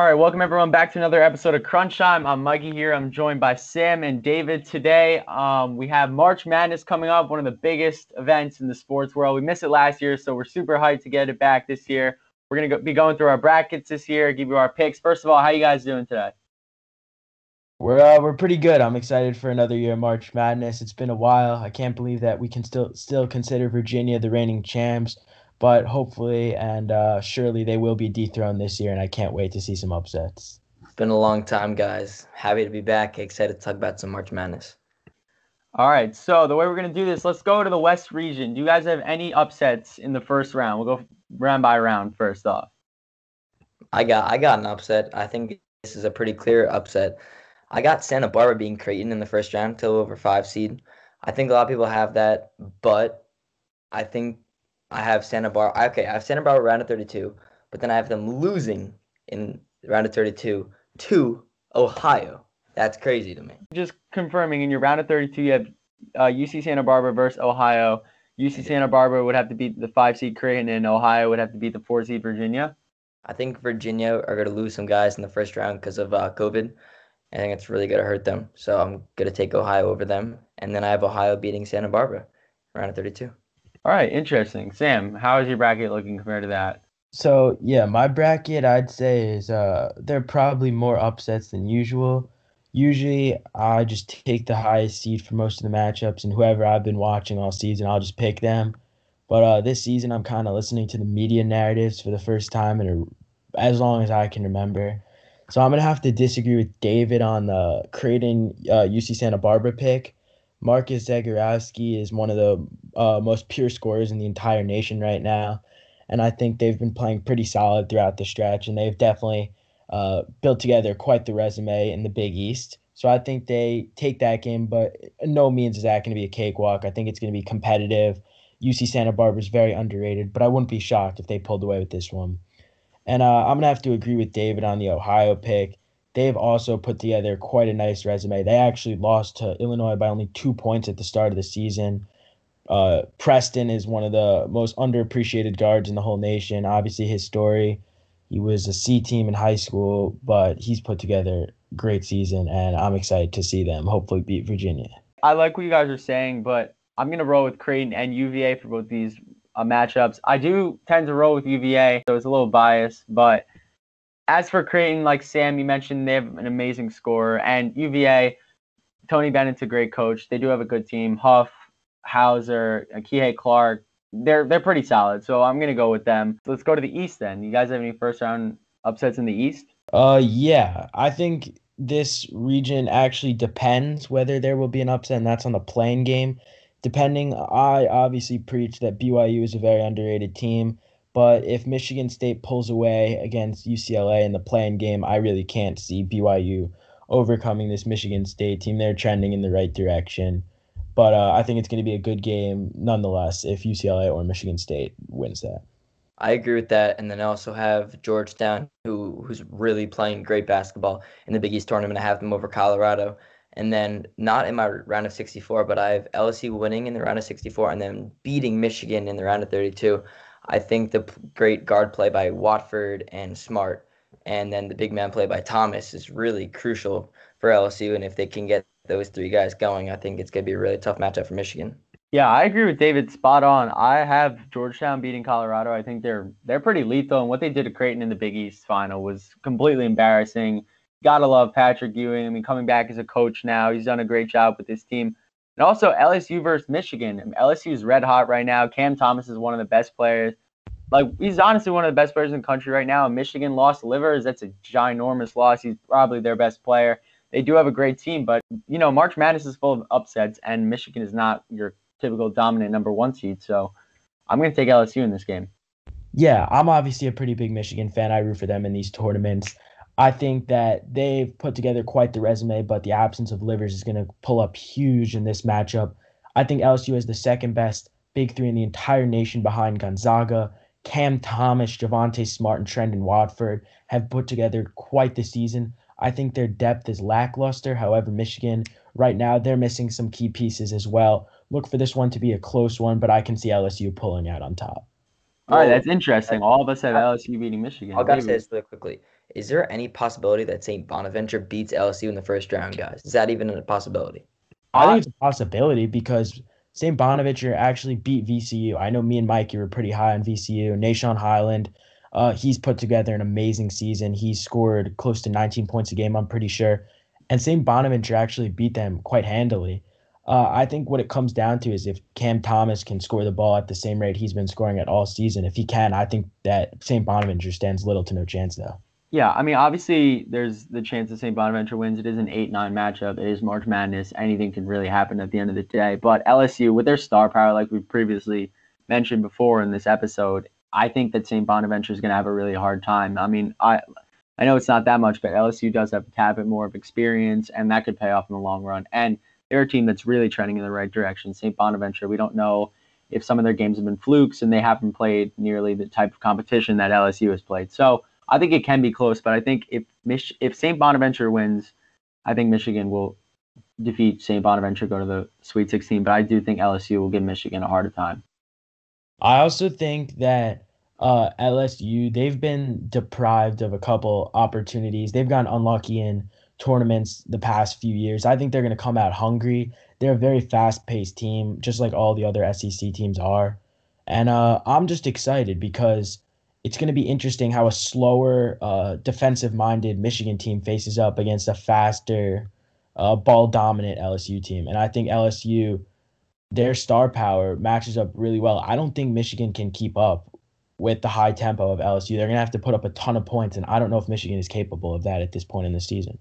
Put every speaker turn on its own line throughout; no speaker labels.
All right, welcome everyone back to another episode of Crunch Time. I'm Mikey here. I'm joined by Sam and David today. Um, we have March Madness coming up, one of the biggest events in the sports world. We missed it last year, so we're super hyped to get it back this year. We're gonna go, be going through our brackets this year, give you our picks. First of all, how you guys doing today?
We're uh, we're pretty good. I'm excited for another year of March Madness. It's been a while. I can't believe that we can still still consider Virginia the reigning champs but hopefully and uh, surely they will be dethroned this year, and I can't wait to see some upsets.
It's been a long time, guys. Happy to be back. Excited to talk about some March Madness.
All right, so the way we're gonna do this, let's go to the West region. Do you guys have any upsets in the first round? We'll go round by round first off.
I got I got an upset. I think this is a pretty clear upset. I got Santa Barbara being Creighton in the first round, till over five seed. I think a lot of people have that, but I think I have Santa Barbara. Okay, I have Santa Barbara round of 32, but then I have them losing in round of 32 to Ohio. That's crazy to me.
Just confirming, in your round of 32, you have uh, UC Santa Barbara versus Ohio. UC Santa Barbara would have to beat the five seed Creighton, and Ohio would have to beat the four seed Virginia.
I think Virginia are going to lose some guys in the first round because of uh, COVID. I think it's really going to hurt them. So I'm going to take Ohio over them. And then I have Ohio beating Santa Barbara, round of 32.
All right, interesting. Sam, how is your bracket looking compared to that?
So yeah, my bracket I'd say is uh they're probably more upsets than usual. Usually I just take the highest seed for most of the matchups and whoever I've been watching all season, I'll just pick them. But uh, this season I'm kind of listening to the media narratives for the first time in a, as long as I can remember. So I'm gonna have to disagree with David on the Creighton uh, UC Santa Barbara pick. Marcus Zegarowski is one of the uh, most pure scorers in the entire nation right now. And I think they've been playing pretty solid throughout the stretch, and they've definitely uh, built together quite the resume in the Big East. So I think they take that game, but no means is that going to be a cakewalk. I think it's going to be competitive. UC Santa Barbara is very underrated, but I wouldn't be shocked if they pulled away with this one. And uh, I'm going to have to agree with David on the Ohio pick they've also put together quite a nice resume. They actually lost to Illinois by only two points at the start of the season. Uh, Preston is one of the most underappreciated guards in the whole nation. Obviously, his story, he was a C team in high school, but he's put together great season, and I'm excited to see them hopefully beat Virginia.
I like what you guys are saying, but I'm to roll with Creighton and UVA for both these uh, matchups. I do tend to roll with UVA, so it's a little biased, but – as for Creighton, like Sam, you mentioned, they have an amazing scorer, and UVA, Tony Bennett's a great coach. They do have a good team. Huff, Hauser, Kihei Clark, they're they're pretty solid. So I'm gonna go with them. Let's go to the East then. You guys have any first round upsets in the East?
Uh, yeah, I think this region actually depends whether there will be an upset, and that's on the playing game. Depending, I obviously preach that BYU is a very underrated team. But if Michigan State pulls away against UCLA in the playing game, I really can't see BYU overcoming this Michigan State team. They're trending in the right direction. But uh, I think it's going to be a good game nonetheless if UCLA or Michigan State wins that.
I agree with that. And then I also have Georgetown, who who's really playing great basketball in the Big East tournament. I have them over Colorado. And then not in my round of 64, but I have LSU winning in the round of 64 and then beating Michigan in the round of 32. I think the great guard play by Watford and Smart, and then the big man play by Thomas is really crucial for LSU. And if they can get those three guys going, I think it's going to be a really tough matchup for Michigan.
Yeah, I agree with David. Spot on. I have Georgetown beating Colorado. I think they're they're pretty lethal, and what they did to Creighton in the Big East final was completely embarrassing. Gotta love Patrick Ewing. I mean, coming back as a coach now, he's done a great job with this team. And also LSU versus Michigan. LSU is red hot right now. Cam Thomas is one of the best players. Like he's honestly one of the best players in the country right now. Michigan lost Livers. That's a ginormous loss. He's probably their best player. They do have a great team, but you know March Madness is full of upsets, and Michigan is not your typical dominant number one seed. So I'm going to take LSU in this game.
Yeah, I'm obviously a pretty big Michigan fan. I root for them in these tournaments. I think that they've put together quite the resume, but the absence of Livers is going to pull up huge in this matchup. I think LSU is the second best big three in the entire nation behind Gonzaga. Cam Thomas, Javonte Smart, and Trendon Watford have put together quite the season. I think their depth is lackluster. However, Michigan right now they're missing some key pieces as well. Look for this one to be a close one, but I can see LSU pulling out on top.
All right, that's interesting. All of us have LSU beating Michigan.
I gotta say this really quickly Is there any possibility that St. Bonaventure beats LSU in the first round, guys? Is that even a possibility?
I think it's a possibility because St. Bonaventure actually beat VCU. I know me and Mike, you were pretty high on VCU. Nah'Shon Hyland, uh, he's put together an amazing season. He scored close to 19 points a game, I'm pretty sure. And St. Bonaventure actually beat them quite handily. Uh, I think what it comes down to is if Cam Thomas can score the ball at the same rate he's been scoring at all season. If he can, I think that St. Bonaventure stands little to no chance, though.
Yeah, I mean, obviously, there's the chance that St. Bonaventure wins. It is an 8 9 matchup. It is March Madness. Anything can really happen at the end of the day. But LSU, with their star power, like we previously mentioned before in this episode, I think that St. Bonaventure is going to have a really hard time. I mean, I I know it's not that much, but LSU does have a tad bit more of experience, and that could pay off in the long run. And they're a team that's really trending in the right direction. St. Bonaventure, we don't know if some of their games have been flukes, and they haven't played nearly the type of competition that LSU has played. So I think it can be close, but I think if Mich- if St. Bonaventure wins, I think Michigan will defeat St. Bonaventure, go to the Sweet 16. But I do think LSU will give Michigan a harder time.
I also think that uh, LSU they've been deprived of a couple opportunities. They've gotten unlucky in tournaments the past few years. I think they're going to come out hungry. They're a very fast-paced team, just like all the other SEC teams are. And uh, I'm just excited because it's going to be interesting how a slower, uh, defensive-minded Michigan team faces up against a faster, uh, ball-dominant LSU team. And I think LSU, their star power matches up really well. I don't think Michigan can keep up with the high tempo of LSU. They're going to have to put up a ton of points, and I don't know if Michigan is capable of that at this point in the season.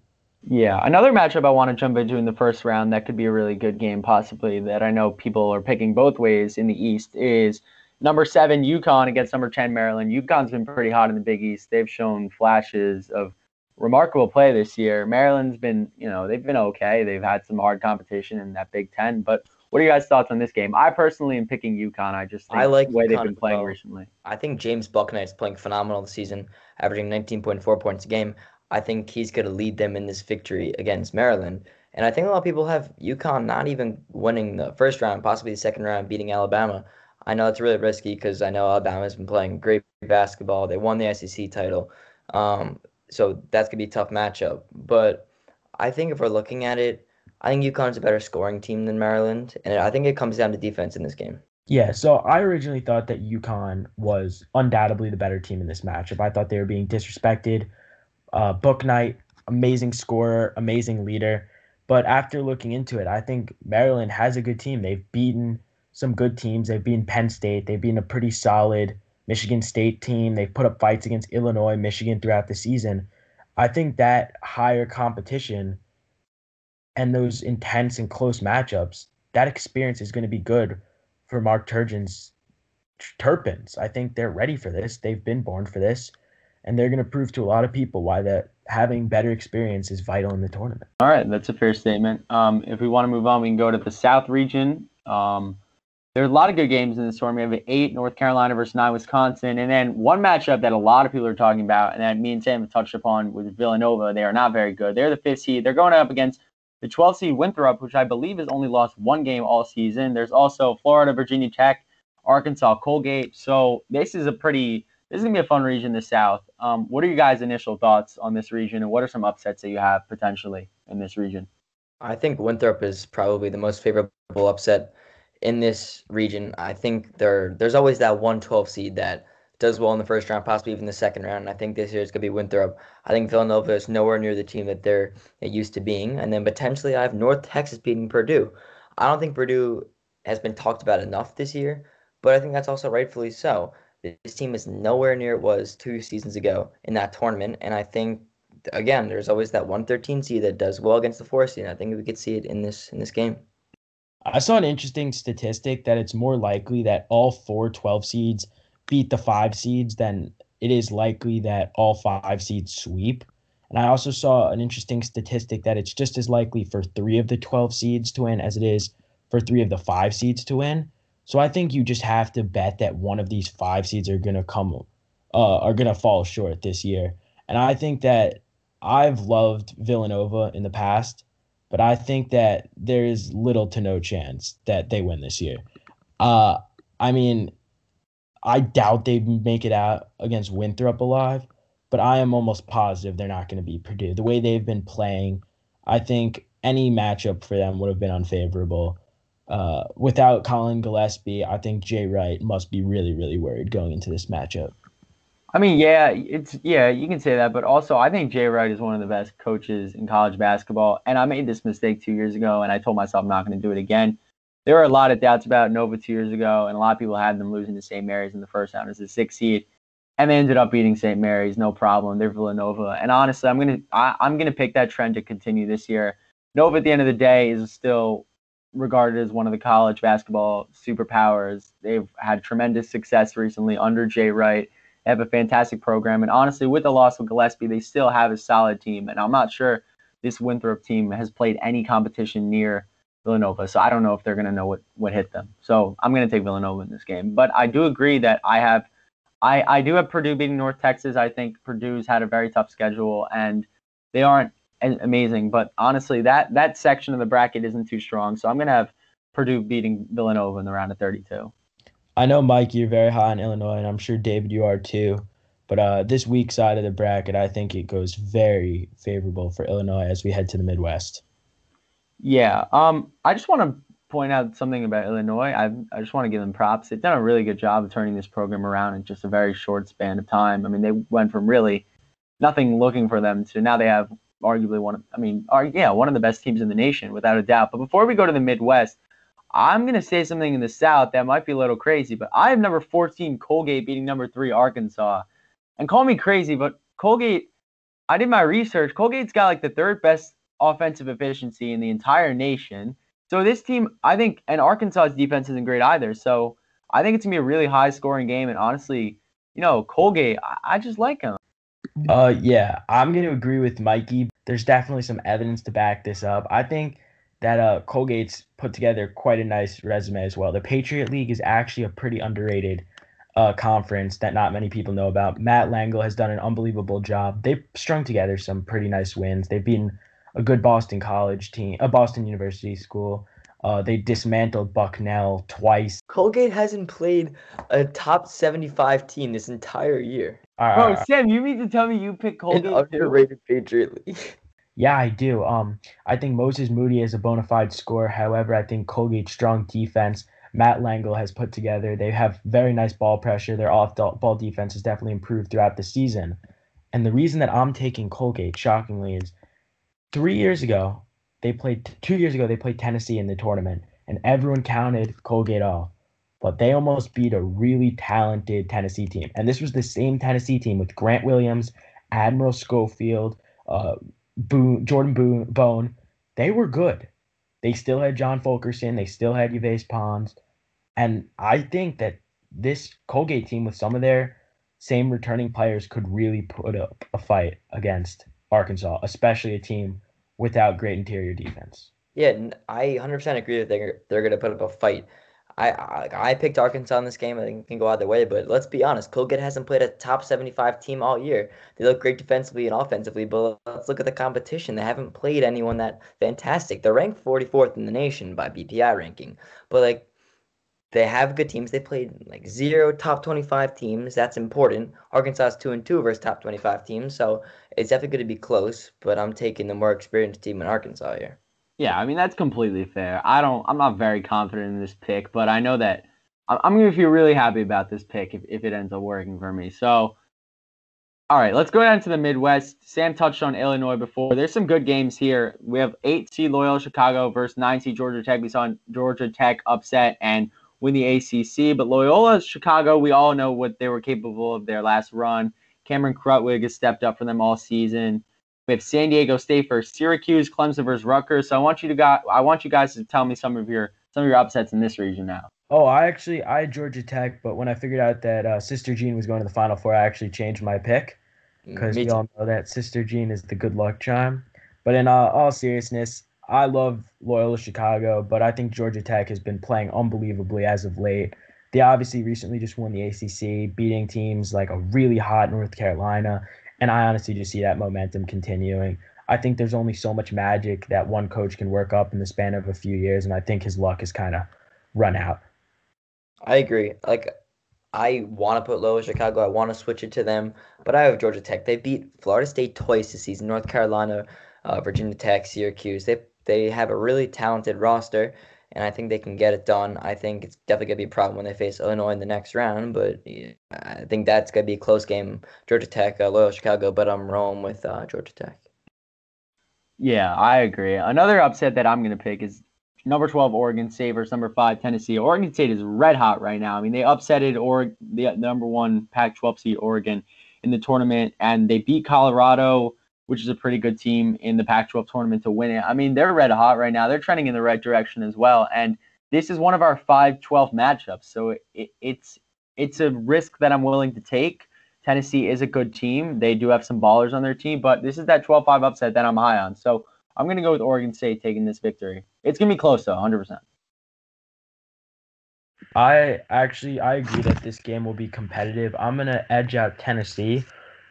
Yeah, another matchup I want to jump into in the first round that could be a really good game, possibly that I know people are picking both ways in the East is number seven UConn against number ten Maryland. UConn's been pretty hot in the Big East. They've shown flashes of remarkable play this year. Maryland's been, you know, they've been okay. They've had some hard competition in that Big Ten, but what are you guys' thoughts on this game? I personally am picking UConn. I just
I like
the way
UConn
they've been playing
well.
recently.
I think James Bouknight's playing phenomenal this season, averaging 19.4 points a game. I think he's going to lead them in this victory against Maryland. And I think a lot of people have UConn not even winning the first round, possibly the second round, beating Alabama. I know it's really risky because I know Alabama's been playing great basketball. They won the SEC title. Um, so that's going to be a tough matchup. But I think if we're looking at it, I think UConn's a better scoring team than Maryland. And I think it comes down to defense in this game.
Yeah, so I originally thought that UConn was undoubtedly the better team in this matchup. I thought they were being disrespected. Uh, Bouknight, amazing scorer, amazing leader. But after looking into it, I think Maryland has a good team. They've beaten some good teams. They've beaten Penn State. They've beaten a pretty solid Michigan State team. They've put up fights against Illinois, Michigan throughout the season. I think that higher competition and those intense and close matchups, that experience is going to be good for Mark Turgeon's Terrapins. I think they're ready for this. They've been born for this, and they're going to prove to a lot of people why that having better experience is vital in the tournament.
All right, that's a fair statement. Um, if we want to move on, we can go to the South region. Um, there's a lot of good games in this tournament. We have eight North Carolina versus nine Wisconsin, and then one matchup that a lot of people are talking about, and that me and Sam have touched upon with Villanova. They are not very good. They're the fifth seed. They're going up against the 12 seed Winthrop, which I believe has only lost one game all season. There's also Florida, Virginia Tech, Arkansas, Colgate. So this is a pretty this is gonna be a fun region, the South. Um, what are you guys' initial thoughts on this region, and what are some upsets that you have potentially in this region?
I think Winthrop is probably the most favorable upset in this region. I think there there's always that 112 seed that does well in the first round, possibly even the second round. And I think this year it's going to be Winthrop. I think Villanova is nowhere near the team that they're used to being. And then potentially I have North Texas beating Purdue. I don't think Purdue has been talked about enough this year, but I think that's also rightfully so. This team is nowhere near it was two seasons ago in that tournament. And I think again, there's always that 113 seed that does well against the four seed. I think we could see it in this in this game.
I saw an interesting statistic that it's more likely that all four 12 seeds beat the five seeds, than it is likely that all five seeds sweep. And I also saw an interesting statistic that it's just as likely for three of the 12 seeds to win as it is for three of the five seeds to win. So I think you just have to bet that one of these five seeds are to come, uh, are to fall short this year. And I think that I've loved Villanova in the past, but I think that there is little to no chance that they win this year. Uh, I mean, I doubt they make it out against Winthrop alive, but I am almost positive they're not going to be Purdue. The way they've been playing, I think any matchup for them would have been unfavorable. Uh, without Collin Gillespie, I think Jay Wright must be really, really worried going into this matchup.
I mean, yeah, it's yeah, you can say that, but also I think Jay Wright is one of the best coaches in college basketball. And I made this mistake two years ago, and I told myself I'm not going to do it again. There were a lot of doubts about Nova two years ago, and a lot of people had them losing to St. Mary's in the first round as a six seed, and they ended up beating St. Mary's, no problem. They're Villanova, and honestly, I'm gonna I, I'm gonna pick that trend to continue this year. Nova at the end of the day is still regarded as one of the college basketball superpowers. They've had tremendous success recently under Jay Wright they have a fantastic program. And honestly, with the loss of Gillespie, they still have a solid team. And I'm not sure this Winthrop team has played any competition near Villanova. So I don't know if they're going to know what, what hit them. So I'm going to take Villanova in this game. But I do agree that I have I, I do have Purdue beating North Texas. I think Purdue's had a very tough schedule and they aren't amazing. But honestly, that that section of the bracket isn't too strong. So I'm going to have Purdue beating Villanova in the round of 32.
I know, Mike, you're very high on Illinois, and I'm sure David, you are too. But uh, this weak side of the bracket, I think it goes very favorable for Illinois as we head to the Midwest.
Yeah. Um. I just want to point out something about Illinois. I I just want to give them props. They've done a really good job of turning this program around in just a very short span of time. I mean, they went from really nothing looking for them to now they have arguably one of, I mean, are, yeah, one of the best teams in the nation without a doubt. But before we go to the Midwest, I'm going to say something in the South that might be a little crazy, but I have number 14 Colgate beating number three Arkansas. And call me crazy, but Colgate, I did my research. Colgate's got like the third best offensive efficiency in the entire nation. So this team, I think, and Arkansas's defense isn't great either. So I think it's going to be a really high scoring game. And honestly, you know, Colgate, I, I just like them.
Uh, yeah, I'm going to agree with Mikey. There's definitely some evidence to back this up. I think that uh, Colgate's put together quite a nice resume as well. The Patriot League is actually a pretty underrated uh, conference that not many people know about. Matt Langel has done an unbelievable job. They've strung together some pretty nice wins. They've beaten a good Boston College team, a Boston University school. Uh, they dismantled Bucknell twice.
Colgate hasn't played a top 75 team this entire year.
Bro, Sam, you mean to tell me you picked Colgate? An
underrated Patriot League.
Yeah, I do. Um, I think Moses Moody is a bona fide scorer. However, I think Colgate's strong defense, Matt Langel has put together. They have very nice ball pressure. Their off ball defense has definitely improved throughout the season. And the reason that I'm taking Colgate, shockingly, is three years ago, they played, two years ago, they played Tennessee in the tournament, and everyone counted Colgate off. But they almost beat a really talented Tennessee team. And this was the same Tennessee team with Grant Williams, Admiral Schofield, uh, Boone, Jordan Boone, Bone, they were good. They still had John Fulkerson. They still had Yves Pons. And I think that this Colgate team, with some of their same returning players, could really put up a fight against Arkansas, especially a team without great interior defense.
Yeah, I 100% agree that they're, they're going to put up a fight. I, I I picked Arkansas in this game. I think it can go either way, but let's be honest. Colgate hasn't played a top 75 team all year. They look great defensively and offensively, but let's look at the competition. They haven't played anyone that fantastic. They're ranked 44th in the nation by BPI ranking, but like they have good teams. They played like zero top 25 teams. That's important. Arkansas is two and two versus top 25 teams, so it's definitely going to be close. But I'm taking the more experienced team in Arkansas here.
Yeah, I mean that's completely fair. I don't. I'm not very confident in this pick, but I know that I'm going to feel really happy about this pick if, if it ends up working for me. So, all right, let's go down to the Midwest. Sam touched on Illinois before. There's some good games here. We have 8C Loyola Chicago versus 9C Georgia Tech. We saw Georgia Tech upset and win the ACC, but Loyola Chicago, we all know what they were capable of their last run. Cameron Krutwig has stepped up for them all season. We have San Diego State versus Syracuse, Clemson versus Rutgers. So I want you to got I want you guys to tell me some of your some of your upsets in this region now.
Oh, I actually I had Georgia Tech, but when I figured out that uh, Sister Jean was going to the Final Four, I actually changed my pick because we all know that Sister Jean is the good luck charm. But in uh, all seriousness, I love Loyola Chicago, but I think Georgia Tech has been playing unbelievably as of late. They obviously recently just won the ACC, beating teams like a really hot North Carolina and I honestly just see that momentum continuing. I think there's only so much magic that one coach can work up in the span of a few years, and I think his luck has kind of run out.
I agree. Like, I want to put Loyola Chicago. I want to switch it to them, but I have Georgia Tech. They beat Florida State twice this season. North Carolina, uh, Virginia Tech, Syracuse. They they have a really talented roster, and I think they can get it done. I think it's definitely gonna be a problem when they face Illinois in the next round, but I think that's gonna be a close game. Georgia Tech, uh, Loyola Chicago, but I'm rolling with uh, Georgia Tech.
Yeah, I agree. Another upset that I'm gonna pick is number 12 Oregon State versus number five Tennessee. Oregon State is red hot right now. I mean, they upsetted or the number one Pac-12 seed Oregon in the tournament, and they beat Colorado, which is a pretty good team in the Pac-12 tournament to win it. I mean, they're red hot right now. They're trending in the right direction as well, and this is one of our 5-12 matchups. So it, it's it's a risk that I'm willing to take. Tennessee is a good team. They do have some ballers on their team, but this is that 12-5 upset that I'm high on. So I'm going to go with Oregon State taking this victory. It's going to be close though, 100%.
I actually I agree that this game will be competitive. I'm to edge out Tennessee.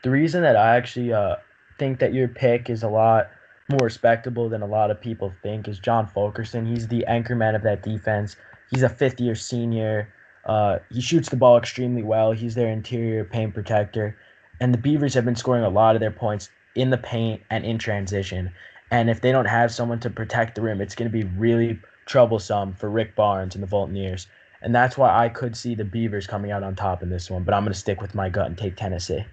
The reason that I actually uh, think that your pick is a lot more respectable than a lot of people think is John Fulkerson. He's the anchorman of that defense. He's a fifth year senior. Uh, he shoots the ball extremely well. He's their interior paint protector. And the Beavers have been scoring a lot of their points in the paint and in transition. And if they don't have someone to protect the rim, it's going to be really troublesome for Rick Barnes and the Volunteers. And that's why I could see the Beavers coming out on top in this one. But I'm going to stick with my gut and take Tennessee.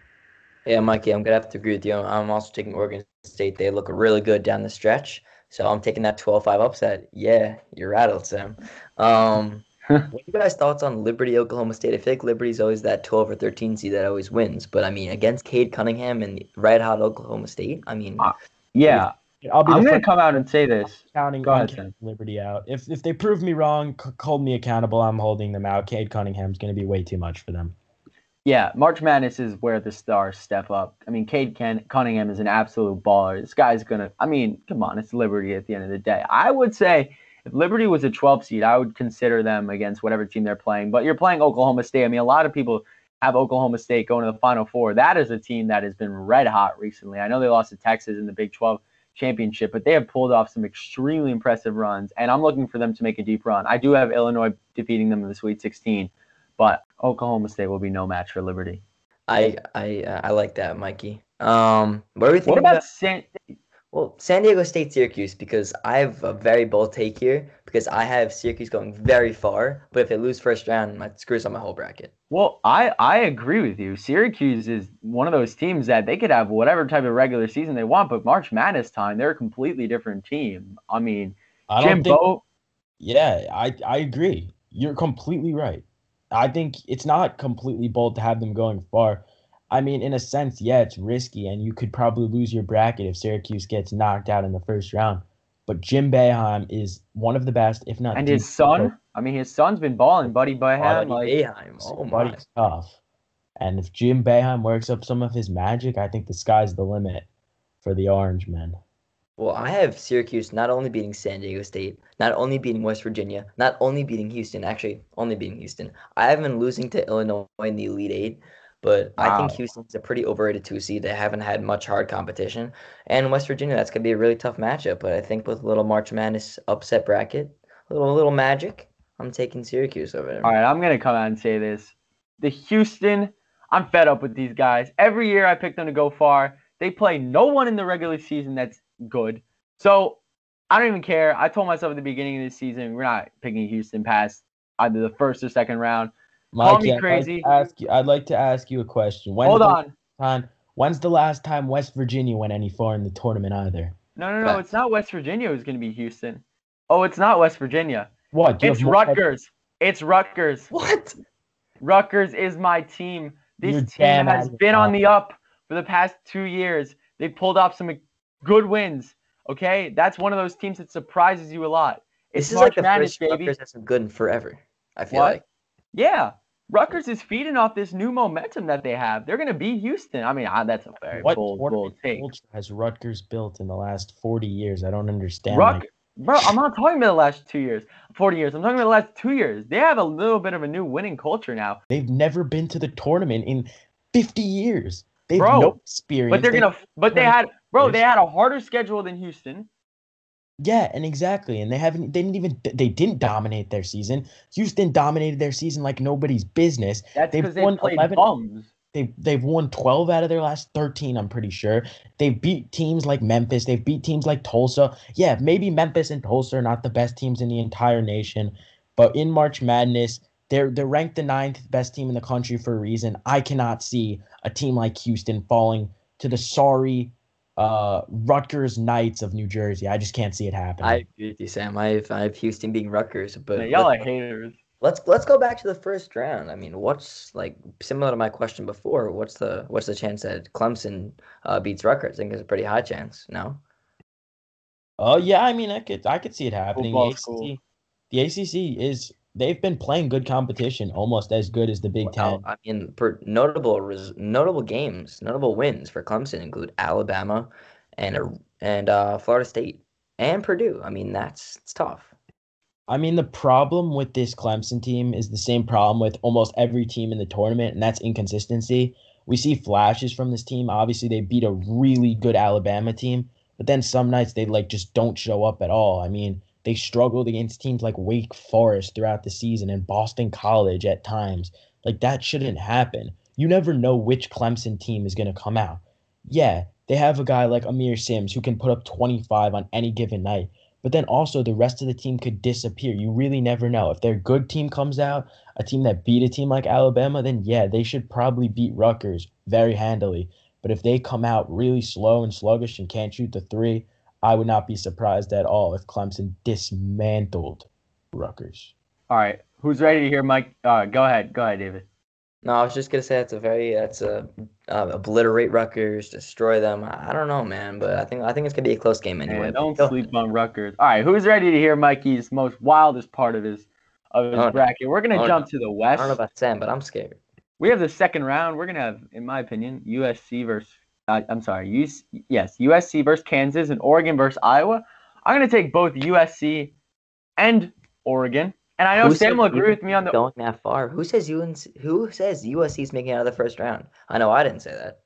Yeah, Mikey, I'm going to have to agree with you. I'm also taking Oregon State. They look really good down the stretch. So I'm taking that 12 5 upset. Yeah, you're rattled, Sam. Um, what are you guys' thoughts on Liberty, Oklahoma State? I feel like Liberty's always that 12 or 13 seed that always wins. But I mean, against Cade Cunningham and red hot Oklahoma State, I mean,
uh, yeah, I'll be I'm going to come out and say this.
Counting Go ahead, Liberty out. If if they prove me wrong, c- hold me accountable. I'm holding them out. Cade Cunningham's going to be way too much for them.
Yeah, March Madness is where the stars step up. I mean, Cade Ken- Cunningham is an absolute baller. This guy's gonna. I mean, come on, it's Liberty at the end of the day. I would say if Liberty was a 12 seed, I would consider them against whatever team they're playing. But you're playing Oklahoma State. I mean, a lot of people have Oklahoma State going to the Final Four. That is a team that has been red hot recently. I know they lost to Texas in the Big 12 championship, but they have pulled off some extremely impressive runs, and I'm looking for them to make a deep run. I do have Illinois defeating them in the Sweet 16, but Oklahoma State will be no match for Liberty.
I I uh, I like that, Mikey. Um, what are we thinking?
What about, about San?
Well, San Diego State, Syracuse, because I have a very bold take here because I have Syracuse going very far, but if they lose first round, that screws up my whole bracket.
Well, I, I agree with you. Syracuse is one of those teams that they could have whatever type of regular season they want, but March Madness time, they're a completely different team. I mean, I Jim think,
Yeah, I, I agree. You're completely right. I think it's not completely bold to have them going far. I mean, in a sense, yeah, it's risky, and you could probably lose your bracket if Syracuse gets knocked out in the first round. But Jim Boeheim is one of the best, if not.
And his son, I mean, his son's been balling, Buddy Boeheim.
Buddy like, Boeheim, oh
Buddy's my. tough. And if Jim Boeheim works up some of his magic, I think the sky's the limit for the Orange Men.
Well, I have Syracuse not only beating San Diego State, not only beating West Virginia, not only beating Houston, actually only beating Houston. I have been losing to Illinois in the Elite Eight. But wow. I think Houston's a pretty overrated two seed. They haven't had much hard competition. And West Virginia, that's gonna be a really tough matchup. But I think with a little March Madness upset bracket, a little little magic, I'm taking Syracuse over there.
All right, I'm gonna come out and say this. The Houston, I'm fed up with these guys. Every year I pick them to go far. They play no one in the regular season that's good. So I don't even care. I told myself at the beginning of the season, we're not picking Houston past either the first or second round. Call me crazy.
I'd like, ask you, I'd like to ask you a question.
Hold on.
Time, when's the last time West Virginia went any far in the tournament either?
No, no, no. It's not West Virginia who's going to be Houston. Oh, it's not West Virginia.
What?
It's Rutgers. It's Rutgers.
What?
Rutgers is my team. This You're team has been on the up for the past two years. They pulled off some good wins. Okay, that's one of those teams that surprises you a lot.
It's this is March like the Madness, first Rutgers has been good in forever. I feel what? like.
Yeah, Rutgers is feeding off this new momentum that they have. They're going to beat Houston. I mean, that's a very what bold, bold take.
What has Rutgers built in the last 40 years? I don't understand.
Ruck, bro, I'm not talking about the last two years, 40 years. I'm talking about the last two years. They have a little bit of a new winning culture now.
They've never been to the tournament in 50 years. They've bro, no experience.
But they're gonna. But they had, bro. They had a harder schedule than Houston.
Yeah, and exactly, and they haven't. They didn't even. They didn't dominate their season. Houston dominated their season like nobody's business.
That's
They've
because they
won
played
11
bums.
They they've won 12 out of their last 13, I'm pretty sure. They've beat teams like Memphis, they've beat teams like Tulsa. Yeah, maybe Memphis and Tulsa are not the best teams in the entire nation, but in March Madness, they're they're ranked the ninth best team in the country for a reason. I cannot see a team like Houston falling to the sorry uh Rutgers Knights of New Jersey. I just can't see it happening.
I agree with you, Sam. I have I have Houston being Rutgers, but
Man, y'all are
let's,
haters.
let's let's go back to the first round. I mean, what's like similar to my question before? What's the what's the chance that Clemson uh, beats Rutgers? I think it's a pretty high chance. No.
Oh yeah, I mean, I could I could see it happening. The ACC,
cool.
the ACC is they've been playing good competition, almost as good as the Big
Well,
Ten.
I mean, per notable res- notable games, notable wins for Clemson include Alabama and a, and uh, Florida State and Purdue. I mean, that's it's tough.
I mean, the problem with this Clemson team is the same problem with almost every team in the tournament, and that's inconsistency. We see flashes from this team. Obviously, they beat a really good Alabama team, but then some nights they like just don't show up at all. I mean, they struggled against teams like Wake Forest throughout the season and Boston College at times. Like that shouldn't happen. You never know which Clemson team is going to come out. Yeah, they have a guy like Aamir Simms who can put up 25 on any given night, but then also the rest of the team could disappear. You really never know. If their good team comes out, a team that beat a team like Alabama, then yeah, they should probably beat Rutgers very handily. But if they come out really slow and sluggish and can't shoot the three, I would not be surprised at all if Clemson dismantled Rutgers.
All right, who's ready to hear Mike? Uh, go ahead, go ahead, David.
No, I was just gonna say it's a very that's a uh, obliterate Rutgers, destroy them. I I don't know, man, but I think I think it's gonna be a close game anyway.
Man, don't
go
sleep on Rutgers. All right, who's ready to hear Mikey's most wildest part of his of his
no.
bracket? We're gonna jump
no.
to the
I
West.
don't know about Sam, but I'm scared.
we have the second round. We're gonna have, in my opinion, USC versus. Uh, I'm sorry, US, yes, USC versus Kansas and Oregon versus Iowa. I'm gonna take both USC and Oregon, and I know
Who
Sam will agree with me on the.
going that far. Who says UNC? Who says USC is making it out of the first round? I know I didn't say that.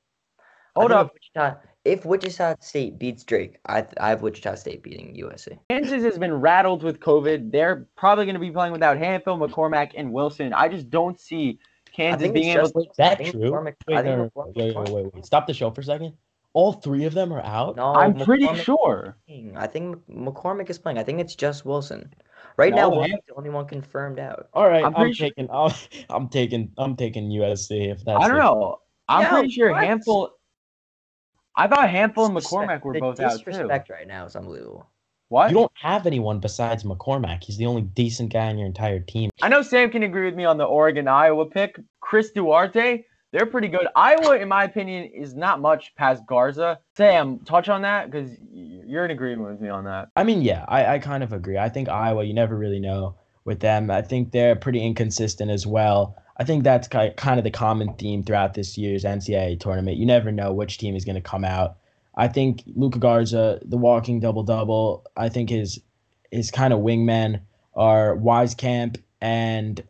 Hold up,
If Wichita, if Wichita State beats Drake, I I have Wichita State beating USC.
Kansas has been rattled with COVID. They're probably gonna be playing without Hanfield, McCormack, and Wilson. I just don't see Kansas
think
being able. to...
Wait, is that true?
McCormack-
Wait,
I
no, no, wait, wait, wait, wait. Stop the show for a second. All three of them are out.
No,
I'm pretty sure.
I think McCormack is playing. I think it's just Wilson. Right now,
No,
Wilson's the only one confirmed out.
All right,
I'm
I'm,
pretty sure-
taking. I'll, I'm taking. I'm taking USC if that's.
I don't
it.
know. I'm
Yeah,
pretty sure
what?
Handful. I thought Handful and
Disrespect-
McCormack were
the
both out too.
disrespect right now is unbelievable.
What?
You don't have anyone besides McCormack. He's the only decent guy on your entire team.
I know Sam can agree with me on the Oregon Iowa pick. Chris Duarte, they're pretty good. Iowa, in my opinion, is not much past Garza. Sam, touch on that because you're in agreement with me on that.
I mean, yeah, I, I kind of agree. I think Iowa, you never really know with them. I think they're pretty inconsistent as well. I think that's kind of the common theme throughout this year's NCAA tournament. You never know which team is going to come out. I think Luka Garza, the walking double double, I think his his kind of wingmen are Wieskamp and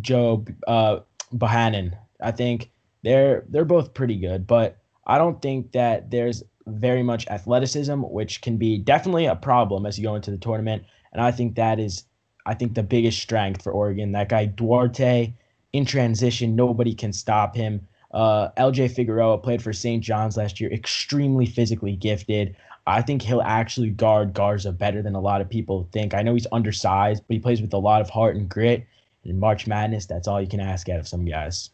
Joe uh, Bohannon. I think they're they're both pretty good, but I don't think that there's very much athleticism, which can be definitely a problem as you go into the tournament. And I think that is, I think the biggest strength for Oregon. That guy Duarte in transition, nobody can stop him. Uh, LJ Figueroa played for St. John's last year, extremely physically gifted. I think he'll actually guard Garza better than a lot of people think. I know he's undersized, but he plays with a lot of heart and grit. In March Madness, that's all you can ask out of some guys.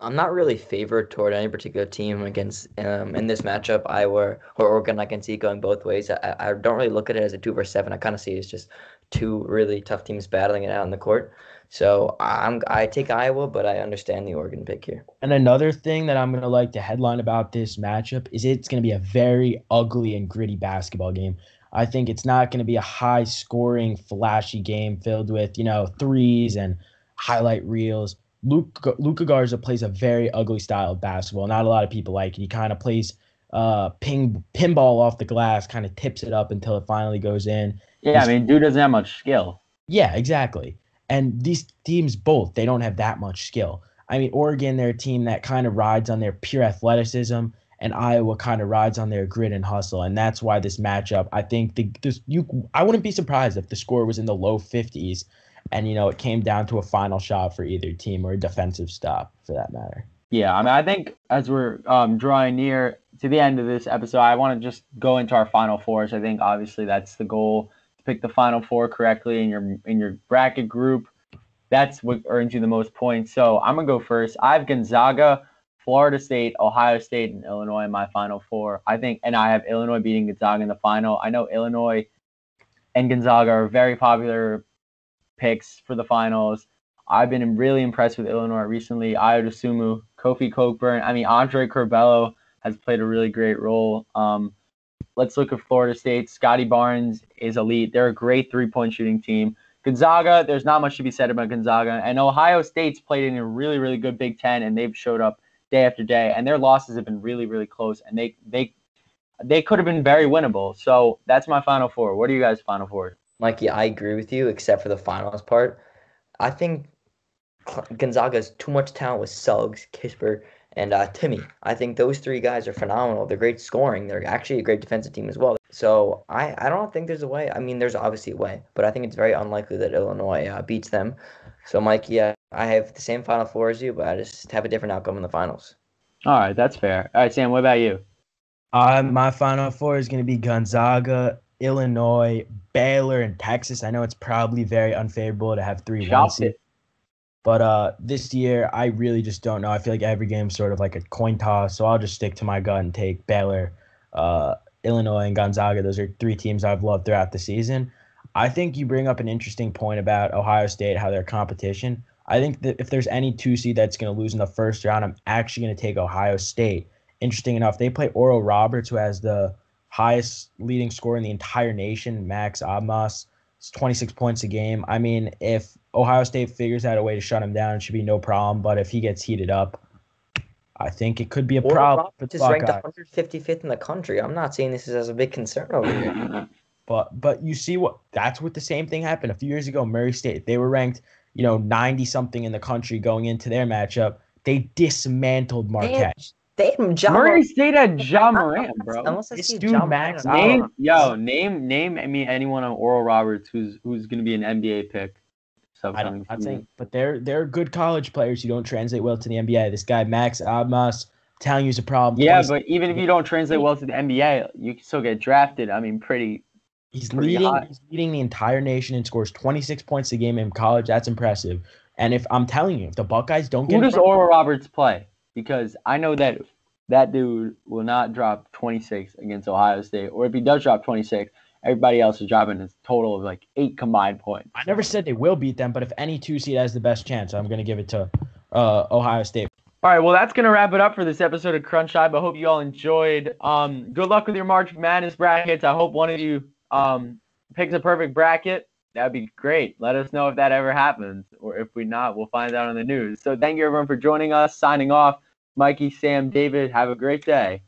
I'm not really favored toward any particular team against um, in this matchup. Iowa or Oregon, I can see going both ways. I, I don't really look at it as a two versus seven. I kind of see it as just two really tough teams battling it out in the court. So I'm I take Iowa, but I understand the Oregon pick here.
And another thing that I'm going to like to headline about this matchup is it's going to be a very ugly and gritty basketball game. I think it's not going to be a high scoring, flashy game filled with, you know, threes and highlight reels. Luke Luka Garza plays a very ugly style of basketball. Not a lot of people like it. He kind of plays uh, ping pinball off the glass, kind of tips it up until it finally goes in.
Yeah, I mean, dude doesn't have much skill.
Yeah, exactly. And these teams both, they don't have that much skill. I mean, Oregon, they're a team that kind of rides on their pure athleticism and Iowa kind of rides on their grit and hustle, and that's why this matchup. I think the this you I wouldn't be surprised if the score was in the low 50s, and you know it came down to a final shot for either team or a defensive stop for that matter.
Yeah, I mean, I think as we're um, drawing near to the end of this episode, I want to just go into our final fours. I think obviously that's the goal pick the final four correctly in your in your bracket group. That's what earns you the most points. So I'm gonna go first. I have Gonzaga, Florida State, Ohio State, and Illinois in my final four. I think, and I have Illinois beating Gonzaga in the final. I know Illinois and Gonzaga are very popular picks for the finals. I've been really impressed with Illinois recently. Ayo Dosunmu, Kofi Cockburn. I mean, Andre Curbelo has played a really great role. Um, let's look at Florida State. Scottie Barnes is elite. They're a great three point shooting team. Gonzaga, there's not much to be said about Gonzaga. And Ohio State's played in a really, really good Big Ten, and they've showed up day after day. And their losses have been really, really close. And they they they could have been very winnable. So that's my final four. What are you guys' final four?
Mikey, I agree with you, except for the finals part. I think Gonzaga too much talent with Suggs, Kispert, and uh, Timme. I think those three guys are phenomenal. They're great scoring. They're actually a great defensive team as well. So I, I don't think there's a way. I mean, there's obviously a way, but I think it's very unlikely that Illinois uh, beats them. So, Mike, yeah, I have the same Final Four as you, but I just have a different outcome in the finals.
All right, that's fair. All right, Sam, what about you?
Uh, my Final Four is going to be Gonzaga, Illinois, Baylor, and Texas. I know it's probably very unfavorable to have three one seed. But uh, this year, I really just don't know. I feel like every game's sort of like a coin toss, so I'll just stick to my gut and take Baylor, uh, Illinois, and Gonzaga. Those are three teams I've loved throughout the season. I think you bring up an interesting point about Ohio State, how their competition. I think that if there's any two seed that's going to lose in the first round, I'm actually going to take Ohio State. Interesting enough, they play Oral Roberts, who has the highest leading score in the entire nation, Max Abmas. It's 26 points a game. I mean, if Ohio State figures out a way to shut him down, it should be no problem. But if he gets heated up, I think it could be a Oral problem.
Roberts is ranked 155th in the country. I'm not seeing this as a big concern over here.
But but you see what that's what the same thing happened a few years ago. Murray State they were ranked you know 90 something in the country going into their matchup. They dismantled Marquette.
They had Ja
Murray State had Ja Morant, bro.
Unless I see
dude
Ja
Max
Name, yo, name, name. I mean, anyone on Oral Roberts who's who's gonna be an NBA pick.
I don't. I think, but they're they're good college players who don't translate well to the NBA. This guy Max Abmas, telling you is a problem.
Yeah,
Twice-
but even if you don't translate well to the NBA, you can still get drafted. I mean, pretty.
He's
pretty
leading.
high.
He's leading the entire nation and scores 26 points a game in college. That's impressive. And if I'm telling you, if the Buckeyes don't get
Who does Oral Roberts play? Because I know that that dude will not drop 26 against Ohio State, or if he does drop 26, everybody else is dropping a total of like eight combined points.
I never said they will beat them, but if any two seed has the best chance, I'm going to give it to uh, Ohio State.
All right, well, that's gonna wrap it up for this episode of Crunch Time. I hope you all enjoyed. Um, good luck with your March Madness brackets. I hope one of you um picks a perfect bracket. That'd be great. Let us know if that ever happens, or if we not, we'll find out on the news. So thank you everyone for joining us. Signing off, Mikey, Sam, David. Have a great day.